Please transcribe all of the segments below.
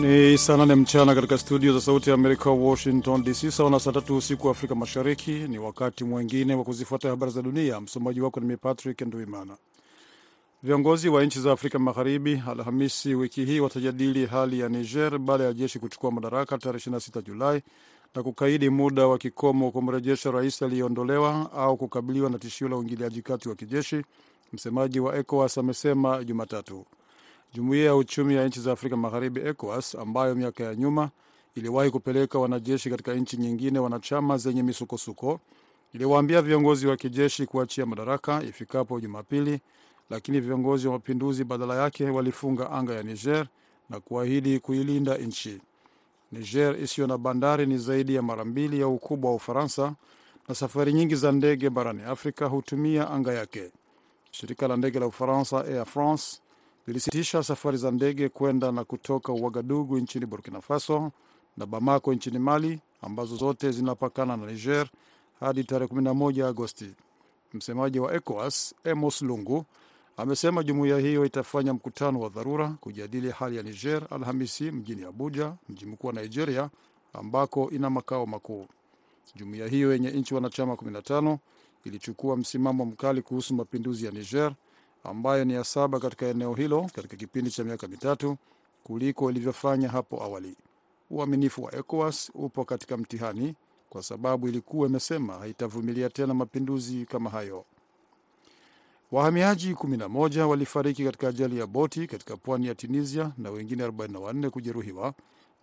Ni saa nane mchana katika studio za Sauti ya Amerika, Washington DC, sawa na saa tatu usiku wa Afrika Mashariki. Ni wakati mwengine wa kuzifuata habari za dunia. Msomaji wako ni Patrick Nduimana. Viongozi wa nchi za Afrika Magharibi Alhamisi wiki hii watajadili hali ya Niger baada ya jeshi kuchukua madaraka tarehe 26 Julai na kukaidi muda wa kikomo kumrejesha rais aliyeondolewa au kukabiliwa na tishio la uingiliaji kati wa kijeshi. Msemaji wa ECOWAS amesema Jumatatu. Jumuiya ya uchumi ya nchi za Afrika Magharibi, ECOWAS, ambayo miaka ya nyuma iliwahi kupeleka wanajeshi katika nchi nyingine wanachama zenye misukosuko, iliwaambia viongozi wa kijeshi kuachia madaraka ifikapo Jumapili, lakini viongozi wa mapinduzi badala yake walifunga anga ya Niger na kuahidi kuilinda nchi. Niger isiyo na bandari ni zaidi ya mara mbili ya ukubwa wa Ufaransa na safari nyingi za ndege barani Afrika hutumia anga yake. Shirika la ndege la Ufaransa Air France lilisitisha safari za ndege kwenda na kutoka Uagadugu nchini Burkina Faso na Bamako nchini Mali, ambazo zote zinapakana na Niger hadi tarehe 11 Agosti. Msemaji wa ECOWAS Amos Lungu amesema jumuiya hiyo itafanya mkutano wa dharura kujadili hali ya Niger Alhamisi mjini Abuja, mji mkuu wa Nigeria, ambako ina makao makuu. Jumuiya hiyo yenye nchi wanachama 15 ilichukua msimamo mkali kuhusu mapinduzi ya Niger ambayo ni ya saba katika eneo hilo katika kipindi cha miaka mitatu kuliko ilivyofanya hapo awali. Uaminifu wa ECOWAS upo katika mtihani kwa sababu ilikuwa imesema haitavumilia tena mapinduzi kama hayo. Wahamiaji 11 walifariki katika ajali ya boti katika pwani ya Tunisia na wengine 44 kujeruhiwa,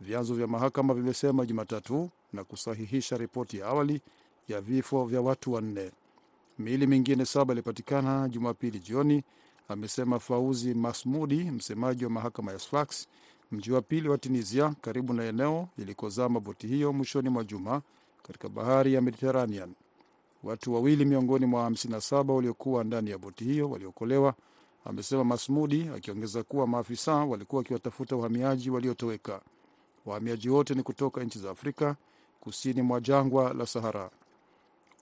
vyanzo vya mahakama vimesema Jumatatu, na kusahihisha ripoti ya awali ya vifo vya watu wanne. Miili mingine saba ilipatikana Jumapili jioni, amesema Fauzi Masmudi, msemaji wa mahakama ya Sfax, mji wa pili wa Tunisia, karibu na eneo ilikozama boti hiyo mwishoni mwa juma katika bahari ya Mediterranean. Watu wawili miongoni mwa 57 waliokuwa ndani ya boti hiyo waliokolewa, amesema Masmudi, akiongeza kuwa maafisa walikuwa wakiwatafuta wahamiaji waliotoweka. Wahamiaji wote ni kutoka nchi za Afrika kusini mwa jangwa la Sahara.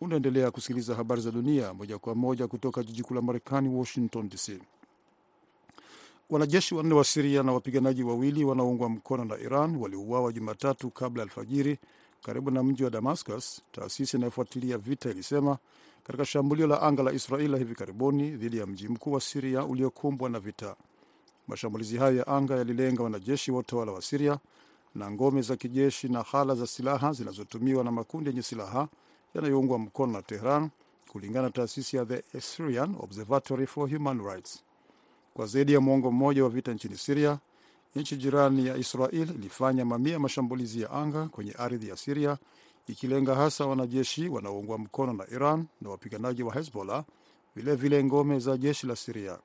Unaendelea kusikiliza habari za dunia moja kwa moja kutoka jiji kuu la Marekani, Washington DC. Wanajeshi wanne wa Siria na wapiganaji wawili wanaoungwa mkono na Iran waliuawa Jumatatu kabla alfajiri karibu na mji wa Damascus, taasisi inayofuatilia vita ilisema katika shambulio la anga la Israel la hivi karibuni dhidi ya mji mkuu wa Siria uliokumbwa na vita. Mashambulizi hayo ya anga yalilenga wanajeshi wa utawala wa Siria na ngome za kijeshi na hala za silaha zinazotumiwa na makundi yenye silaha yanayoungwa mkono na Tehran, kulingana na taasisi ya The Syrian Observatory for Human Rights. Kwa zaidi ya mwongo mmoja wa vita nchini Siria, nchi jirani ya Israel ilifanya mamia mashambulizi ya anga kwenye ardhi ya Siria, ikilenga hasa wanajeshi wanaoungwa mkono na Iran na wapiganaji wa Hezbollah, vilevile ngome za jeshi la Siria.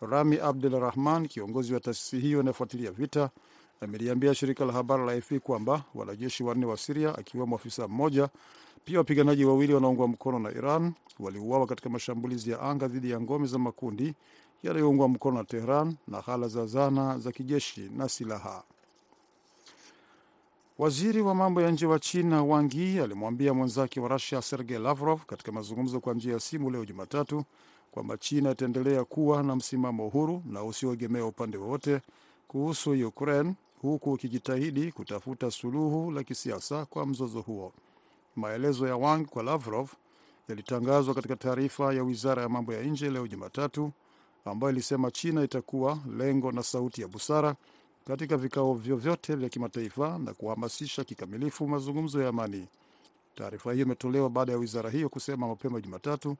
Rami Abdul Rahman, kiongozi wa taasisi hiyo inayofuatilia vita, ameliambia shirika la habari la AFP kwamba wanajeshi wanne wa Siria, akiwemo afisa mmoja pia wapiganaji wawili wanaoungwa mkono na Iran waliuawa katika mashambulizi ya anga dhidi ya ngome za makundi yanayoungwa mkono na Tehran na ghala za zana za kijeshi na silaha. Waziri wa mambo ya nje wa China Wang Yi alimwambia mwenzake wa Rusia Sergei Lavrov katika mazungumzo kwa njia ya simu leo Jumatatu kwamba China itaendelea kuwa na msimamo huru na usioegemea upande wowote kuhusu Ukraine, huku ikijitahidi kutafuta suluhu la kisiasa kwa mzozo huo. Maelezo ya Wang kwa Lavrov yalitangazwa katika taarifa ya wizara ya mambo ya nje leo Jumatatu, ambayo ilisema China itakuwa lengo na sauti ya busara katika vikao vyovyote vya kimataifa na kuhamasisha kikamilifu mazungumzo ya amani. Taarifa hiyo imetolewa baada ya wizara hiyo kusema mapema Jumatatu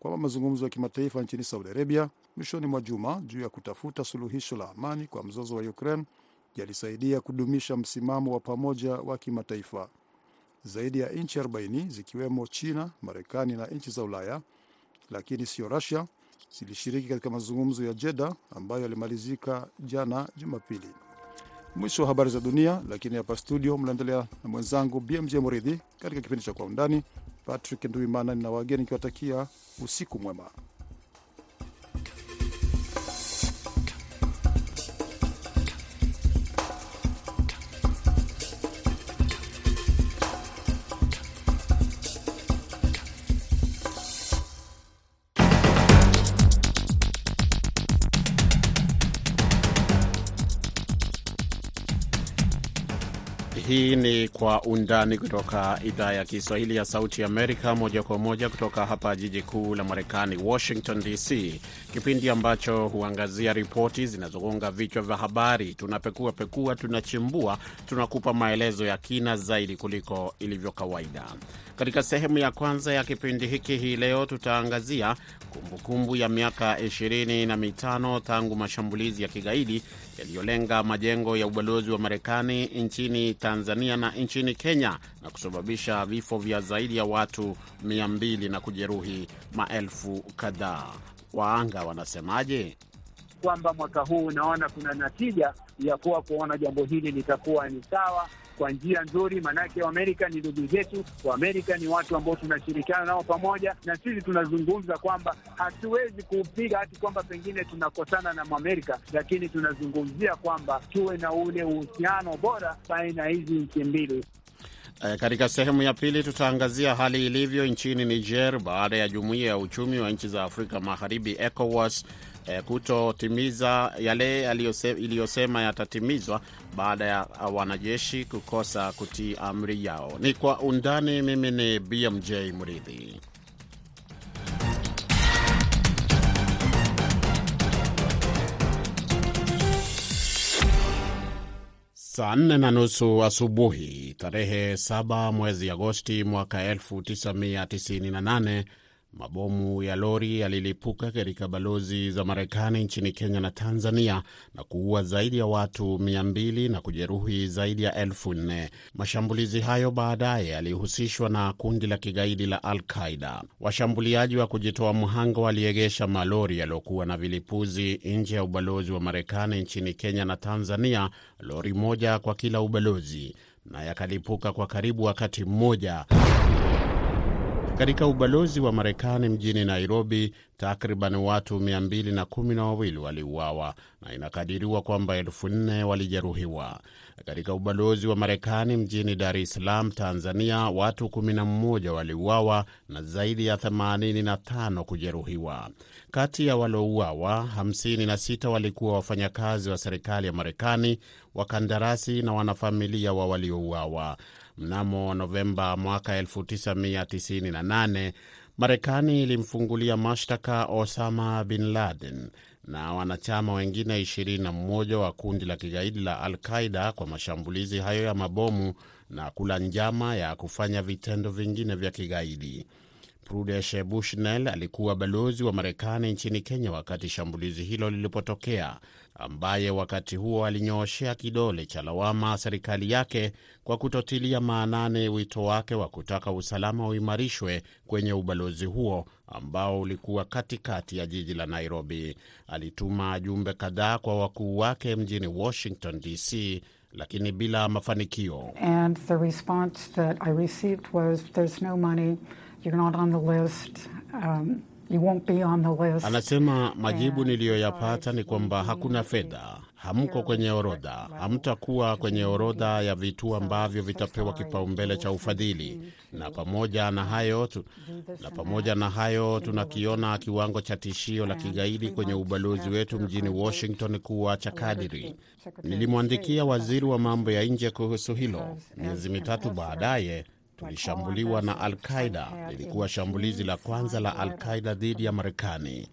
kwamba mazungumzo ya kimataifa nchini Saudi Arabia mwishoni mwa juma juu ya kutafuta suluhisho la amani kwa mzozo wa Ukraine yalisaidia kudumisha msimamo wa pamoja wa kimataifa. Zaidi ya nchi 40 zikiwemo China, Marekani na nchi za Ulaya, lakini sio Rusia, zilishiriki katika mazungumzo ya Jeddah ambayo yalimalizika jana Jumapili. Mwisho wa habari za dunia, lakini hapa studio mnaendelea na mwenzangu BMJ Muridhi katika kipindi cha Kwa Undani. Patrick Nduimana na wageni nikiwatakia usiku mwema. Kwa Undani kutoka idhaa ya Kiswahili ya Sauti Amerika, moja kwa moja kutoka hapa jiji kuu la Marekani, Washington DC, kipindi ambacho huangazia ripoti zinazogonga vichwa vya habari. Tunapekua pekua, tunachimbua, tunakupa maelezo ya kina zaidi kuliko ilivyo kawaida. Katika sehemu ya kwanza ya kipindi hiki hii leo tutaangazia kumbukumbu kumbu ya miaka ishirini na mitano tangu mashambulizi ya kigaidi yaliyolenga majengo ya ubalozi wa Marekani nchini Tanzania na nchini Kenya na kusababisha vifo vya zaidi ya watu 200 na kujeruhi maelfu kadhaa. Waanga wanasemaje? Kwamba mwaka huu unaona kuna natija ya kuwa kuona jambo hili litakuwa ni sawa kwa njia nzuri, maanake Waamerika ni ndugu zetu, Waamerika ni watu ambao tunashirikiana nao pamoja, na sisi tunazungumza kwamba hatuwezi kupiga hati kwamba pengine tunakosana na Mwamerika, lakini tunazungumzia kwamba tuwe na ule uhusiano bora baina ya hizi nchi mbili. E, katika sehemu ya pili tutaangazia hali ilivyo nchini Niger baada ya jumuiya ya uchumi wa nchi za Afrika Magharibi ECOWAS e, kutotimiza yale iliyosema yatatimizwa baada ya wanajeshi kukosa kutii amri yao. Ni kwa undani. Mimi ni BMJ Mridhi. Saa nne na nusu asubuhi tarehe 7 mwezi Agosti mwaka 1998 mabomu ya lori yalilipuka katika balozi za Marekani nchini Kenya na Tanzania na kuua zaidi ya watu 200 na kujeruhi zaidi ya elfu nne. Mashambulizi hayo baadaye yalihusishwa na kundi la kigaidi la Al Qaida. Washambuliaji wa kujitoa mhanga waliegesha malori yaliyokuwa na vilipuzi nje ya ubalozi wa Marekani nchini Kenya na Tanzania, lori moja kwa kila ubalozi, na yakalipuka kwa karibu wakati mmoja. Katika ubalozi wa Marekani mjini Nairobi, takriban watu 212 waliuawa na inakadiriwa kwamba elfu nne walijeruhiwa. Katika ubalozi wa Marekani mjini Dar es Salaam, Tanzania, watu 11 waliuawa na zaidi ya 85 kujeruhiwa. Kati ya waliouawa, 56 walikuwa wafanyakazi wa serikali ya Marekani, wakandarasi na wanafamilia wa waliouawa. Mnamo Novemba mwaka 1998 Marekani ilimfungulia mashtaka Osama bin Laden na wanachama wengine 21 wa kundi la kigaidi la Al Qaida kwa mashambulizi hayo ya mabomu na kula njama ya kufanya vitendo vingine vya kigaidi. Prudesh Bushnell alikuwa balozi wa Marekani nchini Kenya wakati shambulizi hilo lilipotokea, ambaye wakati huo alinyooshea kidole cha lawama serikali yake kwa kutotilia maanani wito wake wa kutaka usalama uimarishwe kwenye ubalozi huo ambao ulikuwa katikati ya jiji la Nairobi. Alituma jumbe kadhaa kwa wakuu wake mjini Washington DC, lakini bila mafanikio. And the response that I received was there's no money You're not on the list. Um, you won't be on the list. Anasema majibu niliyoyapata ni kwamba hakuna fedha, hamko kwenye orodha, hamtakuwa kwenye orodha ya vituo ambavyo vitapewa kipaumbele cha ufadhili. Na pamoja na hayo tu, na pamoja na hayo tunakiona kiwango cha tishio la kigaidi kwenye ubalozi wetu mjini Washington kuwa cha kadiri. Nilimwandikia waziri wa mambo ya nje kuhusu hilo. Miezi mitatu baadaye tulishambuliwa na Al Qaida. Lilikuwa shambulizi la kwanza la Al Qaida dhidi ya Marekani.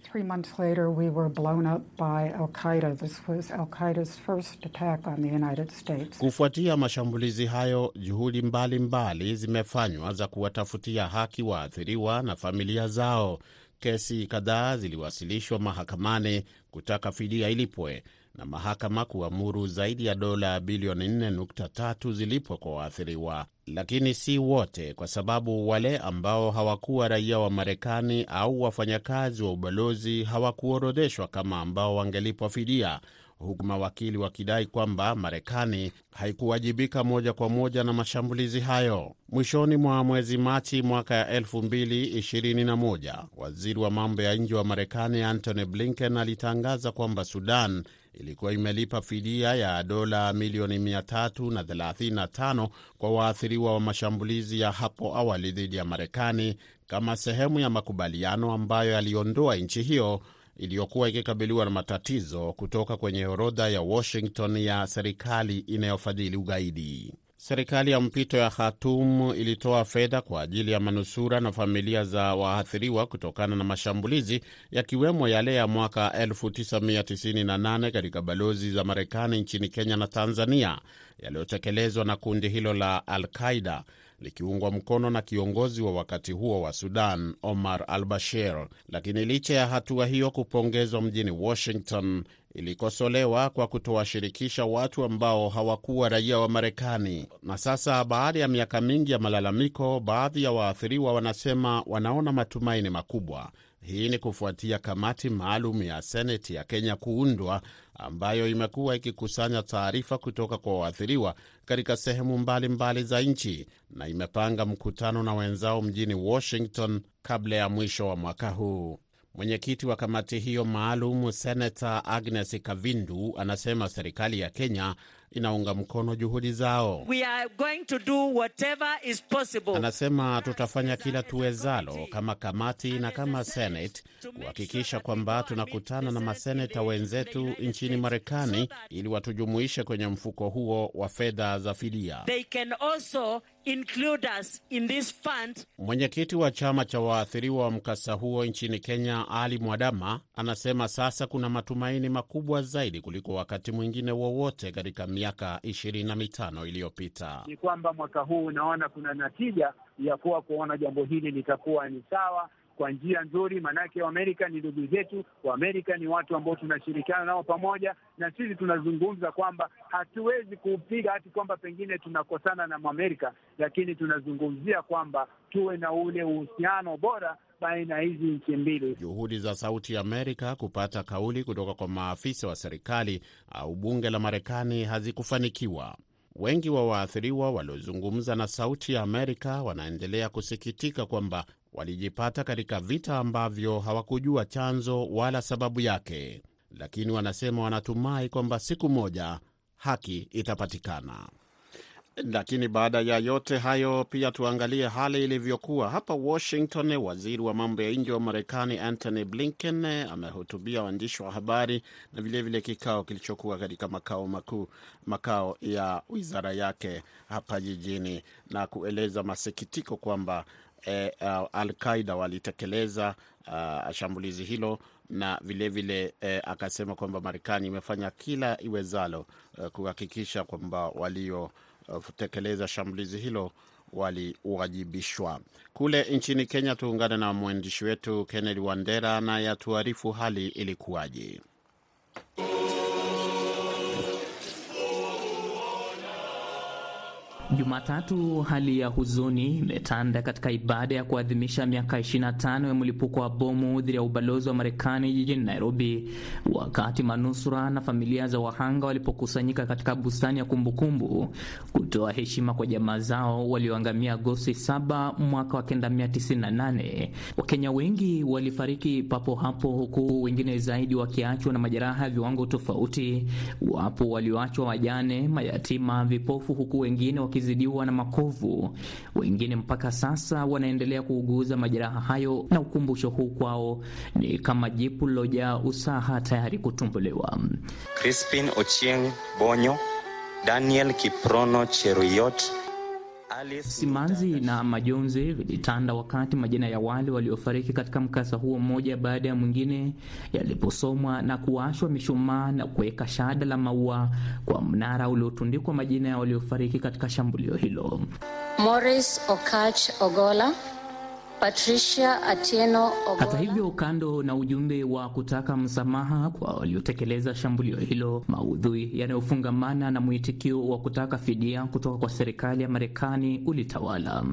Kufuatia mashambulizi hayo, juhudi mbalimbali zimefanywa za kuwatafutia haki waathiriwa na familia zao. Kesi kadhaa ziliwasilishwa mahakamani kutaka fidia ilipwe na mahakama kuamuru zaidi ya dola bilioni 4.3 zilipwe kwa waathiriwa, lakini si wote, kwa sababu wale ambao hawakuwa raia wa Marekani au wafanyakazi wa ubalozi hawakuorodheshwa kama ambao wangelipwa fidia, huku mawakili wakidai kwamba Marekani haikuwajibika moja kwa moja na mashambulizi hayo. Mwishoni mwa mwezi Machi mwaka 2021 waziri wa mambo ya nje wa Marekani Antony Blinken alitangaza kwamba Sudan ilikuwa imelipa fidia ya dola milioni 335 kwa waathiriwa wa mashambulizi ya hapo awali dhidi ya Marekani kama sehemu ya makubaliano ambayo yaliondoa nchi hiyo iliyokuwa ikikabiliwa na matatizo kutoka kwenye orodha ya Washington ya serikali inayofadhili ugaidi. Serikali ya mpito ya Khartoum ilitoa fedha kwa ajili ya manusura na familia za waathiriwa kutokana na mashambulizi yakiwemo yale ya mwaka 1998 katika balozi za Marekani nchini Kenya na Tanzania yaliyotekelezwa na kundi hilo la Al-Qaida likiungwa mkono na kiongozi wa wakati huo wa Sudan, Omar al-Bashir. Lakini licha ya hatua hiyo kupongezwa mjini Washington, ilikosolewa kwa kutowashirikisha watu ambao hawakuwa raia wa Marekani. Na sasa baada ya miaka mingi ya malalamiko, baadhi ya waathiriwa wanasema wanaona matumaini makubwa. Hii ni kufuatia kamati maalum ya Seneti ya Kenya kuundwa ambayo imekuwa ikikusanya taarifa kutoka kwa waathiriwa katika sehemu mbalimbali mbali za nchi na imepanga mkutano na wenzao mjini Washington kabla ya mwisho wa mwaka huu. Mwenyekiti wa kamati hiyo maalum Senata Agnes Kavindu anasema serikali ya Kenya inaunga mkono juhudi zao. We are going to do whatever is possible. Anasema tutafanya kila tuwezalo kama kamati na kama Senate kuhakikisha kwamba tunakutana na maseneta wenzetu nchini Marekani ili watujumuishe kwenye mfuko huo wa fedha za fidia. They can also include us in this fund. Mwenyekiti wa chama cha waathiriwa wa mkasa huo nchini Kenya, Ali Mwadama, anasema sasa kuna matumaini makubwa zaidi kuliko wakati mwingine wowote katika miaka ishirini na mitano iliyopita. Ni kwamba mwaka huu unaona kuna natija ya kuwa kuona jambo hili litakuwa ni sawa kwa njia nzuri, maanake Waamerika ni ndugu zetu, Waamerika ni watu ambao tunashirikiana nao pamoja, na sisi tunazungumza kwamba hatuwezi kupiga hati kwamba pengine tunakosana na Mwamerika, lakini tunazungumzia kwamba tuwe na ule uhusiano bora baina ya hizi nchi mbili. Juhudi za Sauti ya Amerika kupata kauli kutoka kwa maafisa wa serikali au bunge la Marekani hazikufanikiwa. Wengi wa waathiriwa waliozungumza na Sauti ya Amerika wanaendelea kusikitika kwamba walijipata katika vita ambavyo hawakujua chanzo wala sababu yake, lakini wanasema wanatumai kwamba siku moja haki itapatikana. Lakini baada ya yote hayo, pia tuangalie hali ilivyokuwa hapa Washington. Waziri wa mambo ya nje wa Marekani Antony Blinken amehutubia waandishi wa habari na vilevile vile kikao kilichokuwa katika makao makuu, makao ya wizara yake hapa jijini, na kueleza masikitiko kwamba eh, uh, walitekeleza uh, shambulizi hilo na vilevile vile, eh, akasema kwamba Marekani imefanya kila iwezalo uh, kuhakikisha kwamba waliotekeleza shambulizi hilo waliwajibishwa. Kule nchini Kenya, tuungane na mwandishi wetu Kennedy Wandera naye atuarifu hali ilikuwaje. Jumatatu hali ya huzuni imetanda katika ibada ya kuadhimisha miaka 25 ya mlipuko wa bomu dhidi ya ubalozi wa Marekani jijini Nairobi, wakati manusura na familia za wahanga walipokusanyika katika bustani ya kumbukumbu kutoa heshima kwa jamaa zao walioangamia Agosti 7 mwaka wa 1998. Wakenya wengi walifariki papo hapo, huku wengine zaidi wakiachwa na majeraha ya viwango tofauti. Wapo walioachwa wajane, mayatima, vipofu, huku wengine wakizidiwa na makovu. Wengine mpaka sasa wanaendelea kuuguza majeraha hayo, na ukumbusho huu kwao ni kama jipu lilojaa usaha tayari kutumbuliwa. Crispin Ochieng Bonyo, Daniel Kiprono Cheruiyot Simanzi na majonzi vilitanda wakati majina ya wale waliofariki katika mkasa huo mmoja baada ya mwingine yaliposomwa na kuwashwa mishumaa na kuweka shada la maua kwa mnara uliotundikwa majina ya waliofariki katika shambulio hilo. Morris Okach Ogola, Patricia Atieno Ogola. Hata hivyo, kando na ujumbe wa kutaka msamaha kwa waliotekeleza shambulio hilo, maudhui yanayofungamana na mwitikio wa kutaka fidia kutoka kwa serikali ya Marekani ulitawala.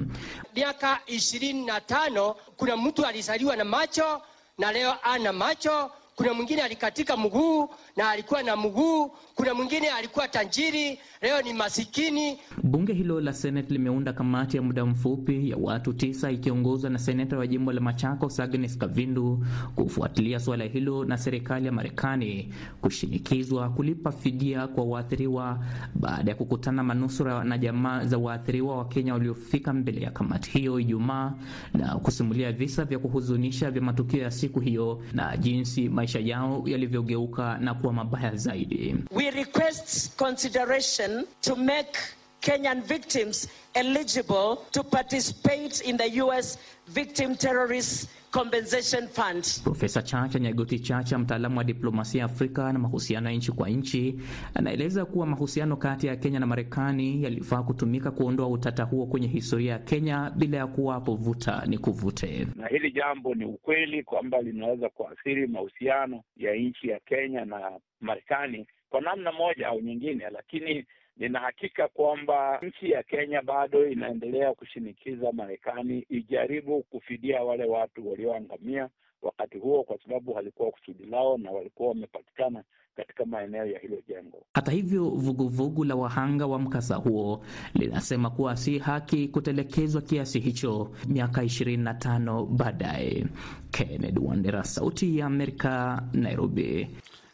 Miaka ishirini na tano kuna mtu alizaliwa na macho na leo ana macho. Kuna mwingine alikatika mguu na alikuwa na mguu. Kuna mwingine alikuwa tajiri, leo ni masikini. Bunge hilo la Seneti limeunda kamati ya muda mfupi ya watu tisa ikiongozwa na seneta wa jimbo la Machakos Agnes Kavindu kufuatilia suala hilo na serikali ya Marekani kushinikizwa kulipa fidia kwa waathiriwa baada ya kukutana manusura na jamaa za waathiriwa wa Kenya waliofika mbele ya kamati hiyo Ijumaa na kusimulia visa vya kuhuzunisha vya matukio ya siku hiyo na jinsi maisha yao yalivyogeuka na kuwa mabaya zaidi. We request consideration to make Kenyan victims eligible to participate in the U.S. Victim Terrorist Compensation Fund. Profesa Chacha Nyagoti Chacha, mtaalamu wa diplomasia Afrika na mahusiano ya nchi kwa nchi, anaeleza kuwa mahusiano kati ya Kenya na Marekani yalifaa kutumika kuondoa utata huo kwenye historia ya Kenya bila ya kuwapo vuta ni kuvute. Na hili jambo ni ukweli kwamba linaweza kuathiri mahusiano ya nchi ya Kenya na Marekani kwa namna moja au nyingine, lakini nina hakika kwamba nchi ya Kenya bado inaendelea kushinikiza Marekani ijaribu kufidia wale watu walioangamia wakati huo, kwa sababu halikuwa kusudi lao na walikuwa wamepatikana katika maeneo ya hilo jengo. Hata hivyo, vuguvugu vugu la wahanga wa mkasa huo linasema kuwa si haki kutelekezwa kiasi hicho miaka 25 baadaye. Kennedy Wandera, Sauti ya Amerika, Nairobi.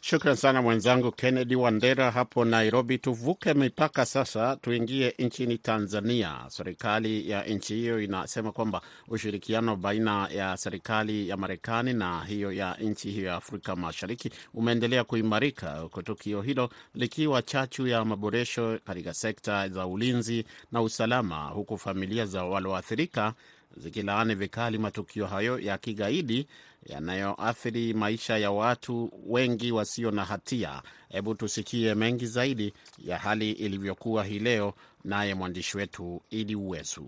Shukran sana mwenzangu Kennedy Wandera hapo Nairobi. Tuvuke mipaka sasa, tuingie nchini Tanzania. Serikali ya nchi hiyo inasema kwamba ushirikiano baina ya serikali ya Marekani na hiyo ya nchi hiyo ya Afrika Mashariki umeendelea kuimarika, huku tukio hilo likiwa chachu ya maboresho katika sekta za ulinzi na usalama, huku familia za walioathirika zikilaani vikali matukio hayo ya kigaidi yanayoathiri maisha ya watu wengi wasio na hatia. Hebu tusikie mengi zaidi ya hali ilivyokuwa hii leo, naye mwandishi wetu Idi Uwesu.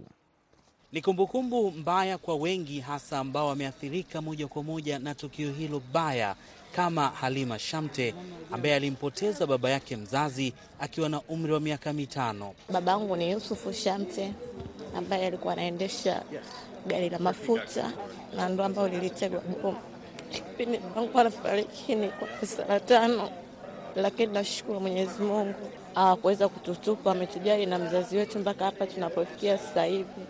Ni kumbukumbu mbaya kwa wengi, hasa ambao wameathirika moja kwa moja na tukio hilo baya, kama Halima Shamte ambaye alimpoteza baba yake mzazi akiwa na umri wa miaka mitano. Babangu ni Yusufu Shamte ambaye alikuwa anaendesha gari la mafuta na ndo ambayo lilitegwa bomu. Kipindi babangu anafariki ni kwa saratano, lakini nashukuru Mwenyezi Mungu hawakuweza kututupa, ametujali na mzazi wetu mpaka hapa tunapofikia sasa hivi.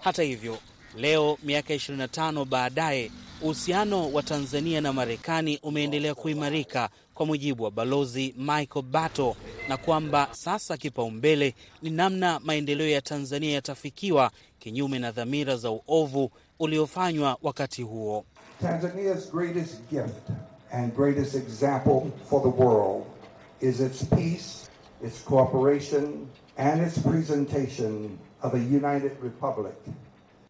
Hata hivyo, leo miaka 25 baadaye, uhusiano wa Tanzania na Marekani umeendelea kuimarika kwa mujibu wa Balozi Michael Bato, na kwamba sasa kipaumbele ni namna maendeleo ya Tanzania yatafikiwa, kinyume na dhamira za uovu uliofanywa wakati huo. Tanzania's greatest gift and greatest example for the world is its peace, its cooperation and its presentation of a united republic.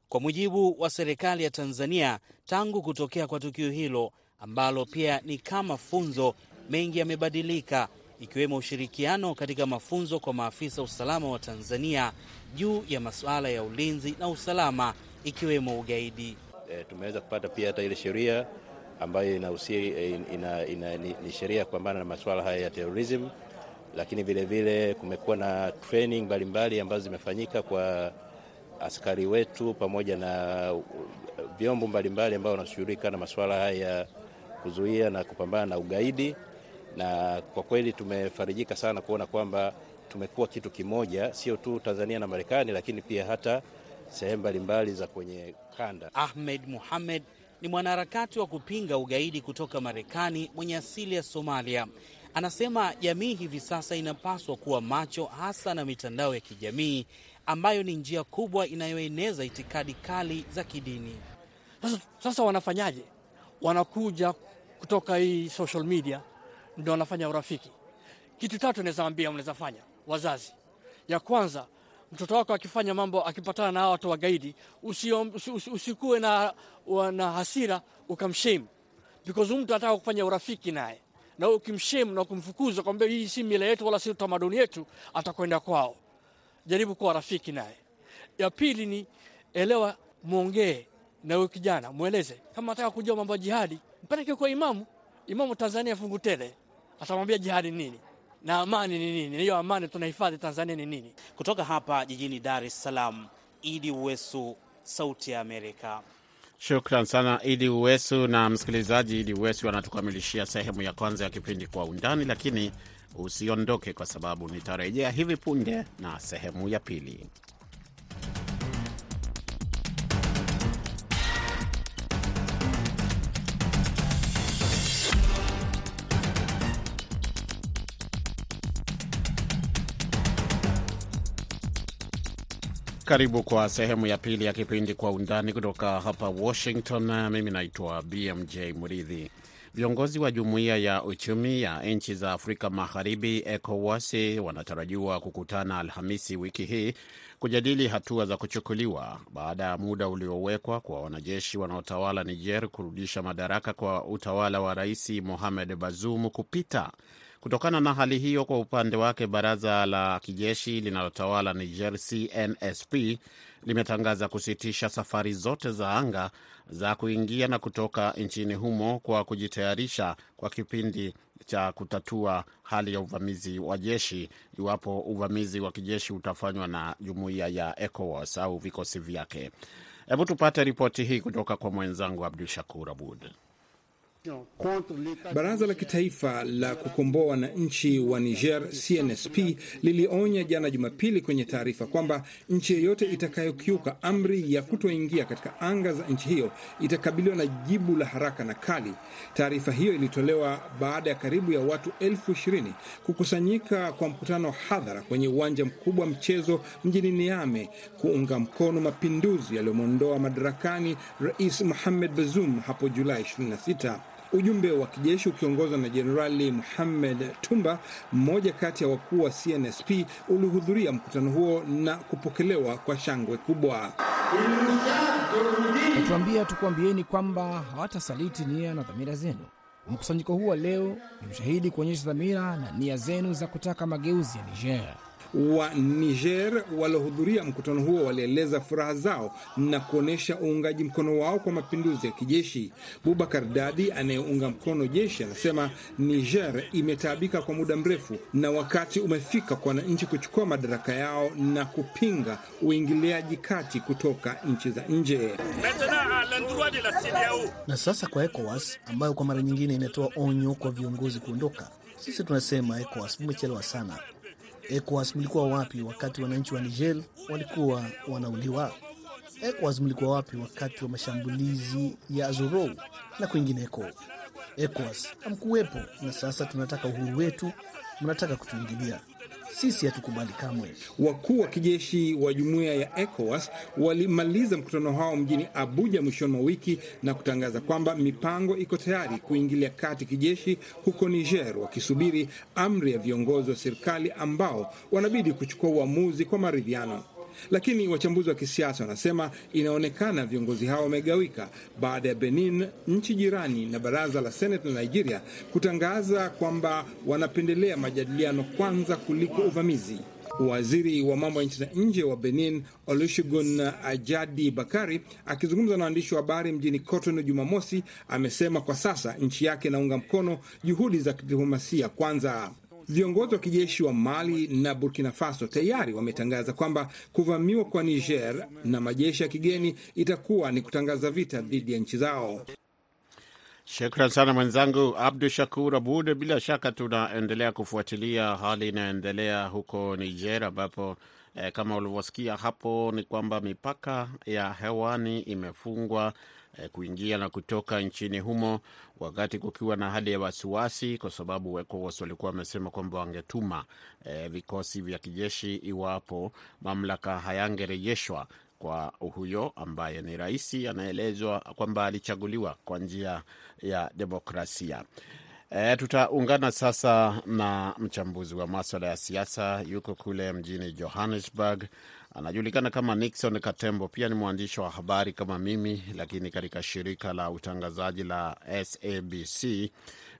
Kwa mujibu wa serikali ya Tanzania, tangu kutokea kwa tukio hilo ambalo pia ni kama funzo, mengi yamebadilika, ikiwemo ushirikiano katika mafunzo kwa maafisa usalama wa Tanzania juu ya masuala ya ulinzi na usalama, ikiwemo ugaidi. E, tumeweza kupata pia hata ile sheria ambayo inahusia ina, ina, ni, ni sheria ya kupambana na masuala haya ya terrorism, lakini vilevile kumekuwa na training mbalimbali ambazo zimefanyika kwa askari wetu pamoja na vyombo mbalimbali ambao wanashughulika na masuala haya ya kuzuia na kupambana na ugaidi, na kwa kweli tumefarijika sana kuona kwamba tumekuwa kitu kimoja, sio tu Tanzania na Marekani, lakini pia hata sehemu mbalimbali za kwenye kanda. Ahmed Muhamed ni mwanaharakati wa kupinga ugaidi kutoka Marekani mwenye asili ya Somalia. Anasema jamii hivi sasa inapaswa kuwa macho, hasa na mitandao ya kijamii ambayo ni njia kubwa inayoeneza itikadi kali za kidini. Sasa, sasa wanafanyaje? Wanakuja kutoka hii social media ndio wanafanya urafiki. Kitu tatu naweza ambia, mnaweza fanya wazazi. Ya kwanza, mtoto wako akifanya mambo, akipatana na watu wagaidi, usikuwe na, na hasira ukamshame, because mtu anataka kufanya urafiki naye, na ukimshame na kumfukuza kwambia hii si mila yetu wala si utamaduni yetu, atakwenda kwao. Jaribu kuwa rafiki naye. Ya pili ni elewa, mwongee na huyo kijana, mweleze kama anataka kujua mambo ya jihadi, mpeleke kwa imamu. Imamu Tanzania fungu tele, atamwambia jihadi ni nini na amani ni nini, na hiyo amani tunahifadhi Tanzania ni nini. Kutoka hapa jijini Dar es Salaam, Idi Uwesu, Sauti ya Amerika. Shukran sana Idi Uwesu. Na msikilizaji, Idi Uwesu anatukamilishia sehemu ya kwanza ya kipindi Kwa Undani, lakini usiondoke, kwa sababu nitarejea hivi punde na sehemu ya pili. Karibu kwa sehemu ya pili ya kipindi Kwa Undani kutoka hapa Washington. Mimi naitwa BMJ Muridhi. Viongozi wa jumuiya ya uchumi ya nchi za Afrika Magharibi, ECOWAS, wanatarajiwa kukutana Alhamisi wiki hii kujadili hatua za kuchukuliwa baada ya muda uliowekwa kwa wanajeshi wanaotawala Niger kurudisha madaraka kwa utawala wa Rais Mohamed Bazoum kupita. Kutokana na hali hiyo, kwa upande wake, baraza la kijeshi linalotawala Niger, CNSP, limetangaza kusitisha safari zote za anga za kuingia na kutoka nchini humo kwa kujitayarisha kwa kipindi cha kutatua hali ya uvamizi wa jeshi iwapo uvamizi wa kijeshi utafanywa na jumuiya ya ECOWAS au vikosi vyake. Hebu tupate ripoti hii kutoka kwa mwenzangu Abdu Shakur Abud. Baraza la Kitaifa la Kukomboa Wananchi wa Niger, CNSP, lilionya jana Jumapili kwenye taarifa kwamba nchi yeyote itakayokiuka amri ya kutoingia katika anga za nchi hiyo itakabiliwa na jibu la haraka na kali. Taarifa hiyo ilitolewa baada ya karibu ya watu elfu ishirini kukusanyika kwa mkutano wa hadhara kwenye uwanja mkubwa wa mchezo mjini Niame kuunga mkono mapinduzi yaliyomwondoa madarakani Rais Mohamed Bazoum hapo Julai 26. Ujumbe wa kijeshi ukiongozwa na Jenerali Muhamed Tumba, mmoja kati ya wakuu wa CNSP, ulihudhuria mkutano huo na kupokelewa kwa shangwe kubwa. Natuambia tukuambieni kwamba hawatasaliti nia na dhamira zenu. Mkusanyiko huu wa leo ni ushahidi kuonyesha dhamira na nia zenu za kutaka mageuzi ya Niger. Wa Niger waliohudhuria mkutano huo walieleza furaha zao na kuonyesha uungaji mkono wao kwa mapinduzi ya kijeshi. Bubakar Dadi anayeunga mkono jeshi anasema Niger imetaabika kwa muda mrefu na wakati umefika kwa wananchi kuchukua madaraka yao na kupinga uingiliaji kati kutoka nchi za nje. Na sasa kwa ECOWAS ambayo kwa mara nyingine inatoa onyo kwa viongozi kuondoka, sisi tunasema ECOWAS mmechelewa sana. ECOWAS mlikuwa wapi wakati wananchi wa Niger walikuwa wanauliwa? ECOWAS mlikuwa wapi wakati wa mashambulizi ya Azorou na kwingineko? ECOWAS hamkuwepo, na sasa tunataka uhuru wetu, mnataka kutuingilia. Sisi hatukubali kamwe. Wakuu wa kijeshi wa jumuiya ya ECOWAS walimaliza mkutano wao mjini Abuja mwishoni mwa wiki na kutangaza kwamba mipango iko tayari kuingilia kati kijeshi huko Niger, wakisubiri amri ya viongozi wa serikali ambao wanabidi kuchukua uamuzi kwa maridhiano. Lakini wachambuzi wa kisiasa wanasema inaonekana viongozi hao wamegawika baada ya Benin, nchi jirani, na baraza la Senate la Nigeria kutangaza kwamba wanapendelea majadiliano kwanza kuliko uvamizi. Waziri wa mambo ya nchi za nje wa Benin, Olusegun Ajadi Bakari, akizungumza na waandishi wa habari mjini Cotonou Jumamosi, amesema kwa sasa nchi yake inaunga mkono juhudi za kidiplomasia kwanza. Viongozi wa kijeshi wa Mali na Burkina Faso tayari wametangaza kwamba kuvamiwa kwa Niger na majeshi ya kigeni itakuwa ni kutangaza vita dhidi ya nchi zao. Shukran sana mwenzangu Abdu Shakur Abud. Bila shaka tunaendelea kufuatilia hali inayoendelea huko Niger, ambapo eh, kama ulivyosikia hapo ni kwamba mipaka ya hewani imefungwa kuingia na kutoka nchini humo, wakati kukiwa na hali ya wasiwasi, kwa sababu ECOWAS walikuwa wamesema kwamba wangetuma eh, vikosi vya kijeshi iwapo mamlaka hayangerejeshwa kwa huyo ambaye ni rais anaelezwa kwamba alichaguliwa kwa njia ya demokrasia. E, tutaungana sasa na mchambuzi wa maswala ya siasa, yuko kule mjini Johannesburg, anajulikana kama Nixon Katembo. Pia ni mwandishi wa habari kama mimi, lakini katika shirika la utangazaji la SABC.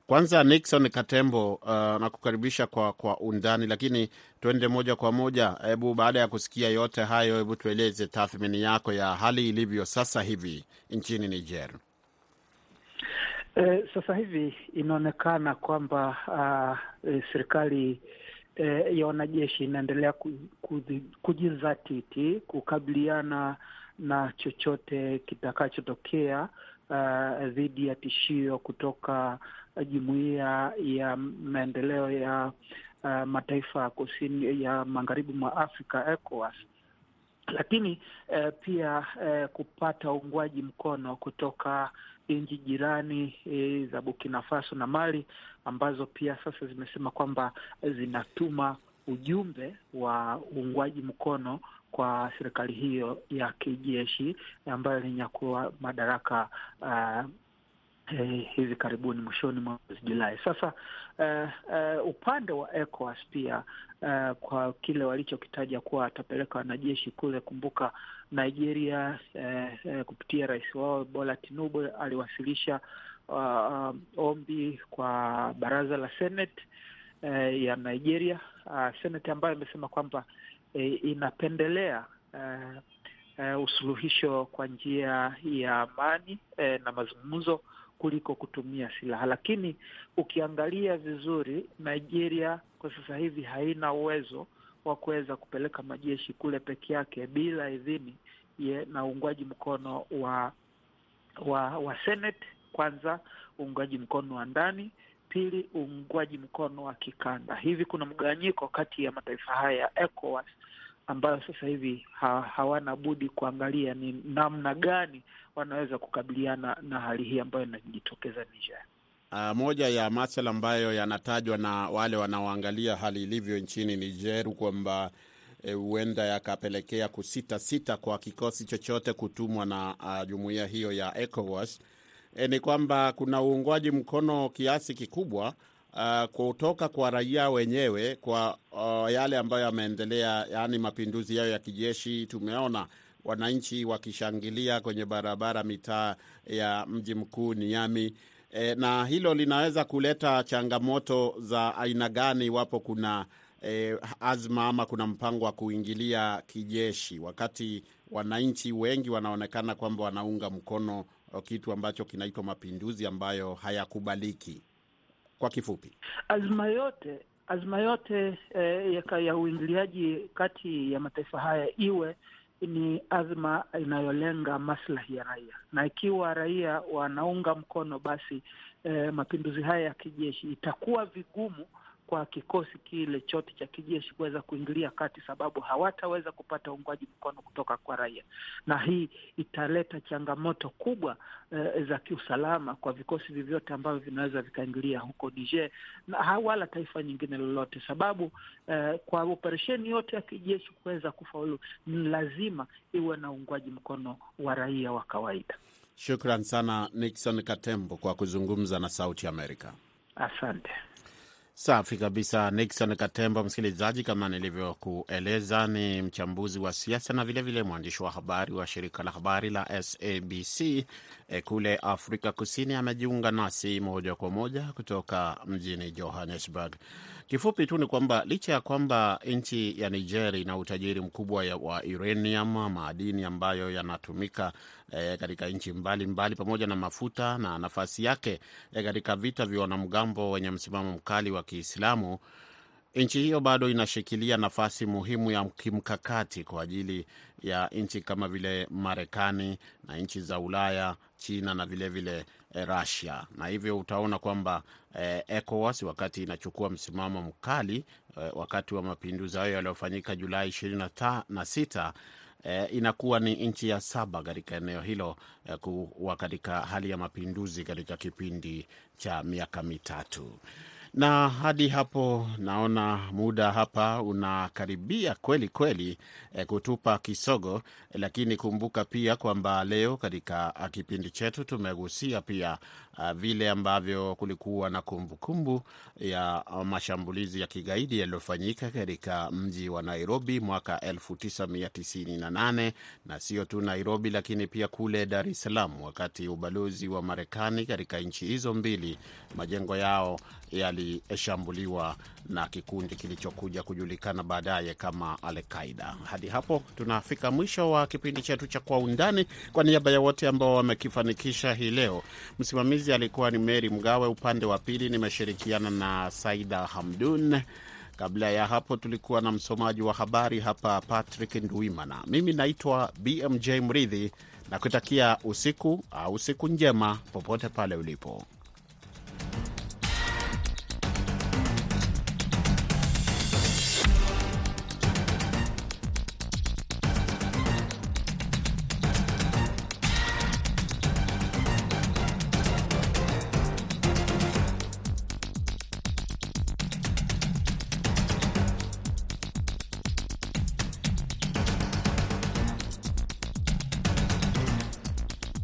Kwanza Nixon Katembo, uh, nakukaribisha kwa, kwa undani, lakini tuende moja kwa moja. Hebu baada ya kusikia yote hayo, hebu tueleze tathmini yako ya hali ilivyo sasa hivi nchini Niger. Eh, sasa hivi inaonekana kwamba uh, e, serikali e, ya wanajeshi inaendelea kujizatiti kukabiliana na chochote kitakachotokea uh, dhidi ya tishio kutoka jumuiya ya maendeleo ya uh, mataifa ya kusini ya magharibi mwa Afrika ECOWAS, lakini eh, pia eh, kupata uungwaji mkono kutoka nchi jirani e, za Burkina Faso na Mali ambazo pia sasa zimesema kwamba zinatuma ujumbe wa uungwaji mkono kwa serikali hiyo ya kijeshi ambayo ilinyakua madaraka uh, eh, hivi karibuni mwishoni mwa mwezi Julai. Sasa eh, eh, upande wa ECOWAS pia eh, kwa kile walichokitaja kuwa atapeleka wanajeshi kule. Kumbuka Nigeria eh, eh, kupitia rais wao Bola Tinubu aliwasilisha uh, um, ombi kwa baraza la Senate eh, ya Nigeria uh, Senate ambayo imesema kwamba eh, inapendelea eh, eh, usuluhisho kwa njia ya amani eh, na mazungumzo kuliko kutumia silaha. Lakini ukiangalia vizuri, Nigeria kwa sasa hivi haina uwezo wa kuweza kupeleka majeshi kule peke yake bila idhini ye, na uungwaji mkono wa wa wa Senate kwanza, uungwaji mkono wa ndani pili, uungwaji mkono wa kikanda. Hivi kuna mgawanyiko kati ya mataifa haya ya ECOWAS ambayo sasa hivi ha, hawana budi kuangalia ni namna gani wanaweza kukabiliana na hali hii ambayo inajitokeza Niger. Uh, moja ya masuala ambayo yanatajwa na wale wanaoangalia hali ilivyo nchini Niger kwamba huenda e, yakapelekea kusita sita kwa kikosi chochote kutumwa na uh, jumuiya hiyo ya ECOWAS e, ni kwamba kuna uungwaji mkono kiasi kikubwa uh, kutoka kwa raia wenyewe kwa uh, yale ambayo yameendelea, yaani mapinduzi yao ya kijeshi. Tumeona wananchi wakishangilia kwenye barabara, mitaa ya mji mkuu Niami. E, na hilo linaweza kuleta changamoto za aina gani iwapo kuna e, azma ama kuna mpango wa kuingilia kijeshi, wakati wananchi wengi wanaonekana kwamba wanaunga mkono kitu ambacho kinaitwa mapinduzi ambayo hayakubaliki. Kwa kifupi, azma yote azma yote e, ya, ya uingiliaji kati ya mataifa haya iwe ni azma inayolenga maslahi ya raia, na ikiwa raia wanaunga mkono basi eh, mapinduzi haya ya kijeshi, itakuwa vigumu kwa kikosi kile chote cha kijeshi kuweza kuingilia kati, sababu hawataweza kupata uungwaji mkono kutoka kwa raia, na hii italeta changamoto kubwa e, za kiusalama kwa vikosi vyovyote ambavyo vinaweza vikaingilia huko Niger na wala taifa nyingine lolote, sababu e, kwa operesheni yote ya kijeshi kuweza kufaulu ni lazima iwe na uungwaji mkono wa raia wa kawaida. Shukran sana Nixon Katembo kwa kuzungumza na Sauti Amerika. Asante. Safi kabisa, Nixon Katembo. Msikilizaji, kama nilivyokueleza, ni mchambuzi wa siasa na vilevile mwandishi wa habari wa shirika la habari la SABC e, kule Afrika Kusini. Amejiunga nasi moja kwa moja kutoka mjini Johannesburg. Kifupi tu ni kwamba licha ya kwamba nchi ya Niger ina utajiri mkubwa wa uranium, madini ambayo yanatumika e, katika nchi mbalimbali pamoja na mafuta na nafasi yake e, katika vita vya wanamgambo wenye msimamo mkali wa Kiislamu, nchi hiyo bado inashikilia nafasi muhimu ya kimkakati kwa ajili ya nchi kama vile Marekani na nchi za Ulaya, China na vilevile vile Russia, na hivyo utaona kwamba eh, ECOWAS wakati inachukua msimamo mkali eh, wakati wa mapinduzi hayo yaliyofanyika Julai ishirini na sita eh, inakuwa ni nchi ya saba katika eneo hilo eh, kuwa katika hali ya mapinduzi katika kipindi cha miaka mitatu na hadi hapo naona muda hapa unakaribia kweli kweli e, kutupa kisogo, lakini kumbuka pia kwamba leo katika kipindi chetu tumegusia pia a, vile ambavyo kulikuwa na kumbukumbu kumbu ya mashambulizi ya kigaidi yaliyofanyika katika mji wa Nairobi mwaka 1998 na sio tu Nairobi, lakini pia kule Dar es Salaam, wakati ubalozi wa Marekani katika nchi hizo mbili majengo yao yalishambuliwa na kikundi kilichokuja kujulikana baadaye kama Al-Qaida. Hadi hapo tunafika mwisho wa kipindi chetu cha Kwa Undani. Kwa niaba ya wote ambao wamekifanikisha hii leo, msimamizi alikuwa ni Meri Mgawe, upande wa pili nimeshirikiana na Saida Hamdun. Kabla ya hapo tulikuwa na msomaji wa habari hapa Patrick Ndwimana. Mimi naitwa BMJ Mridhi na kutakia usiku au usiku njema popote pale ulipo.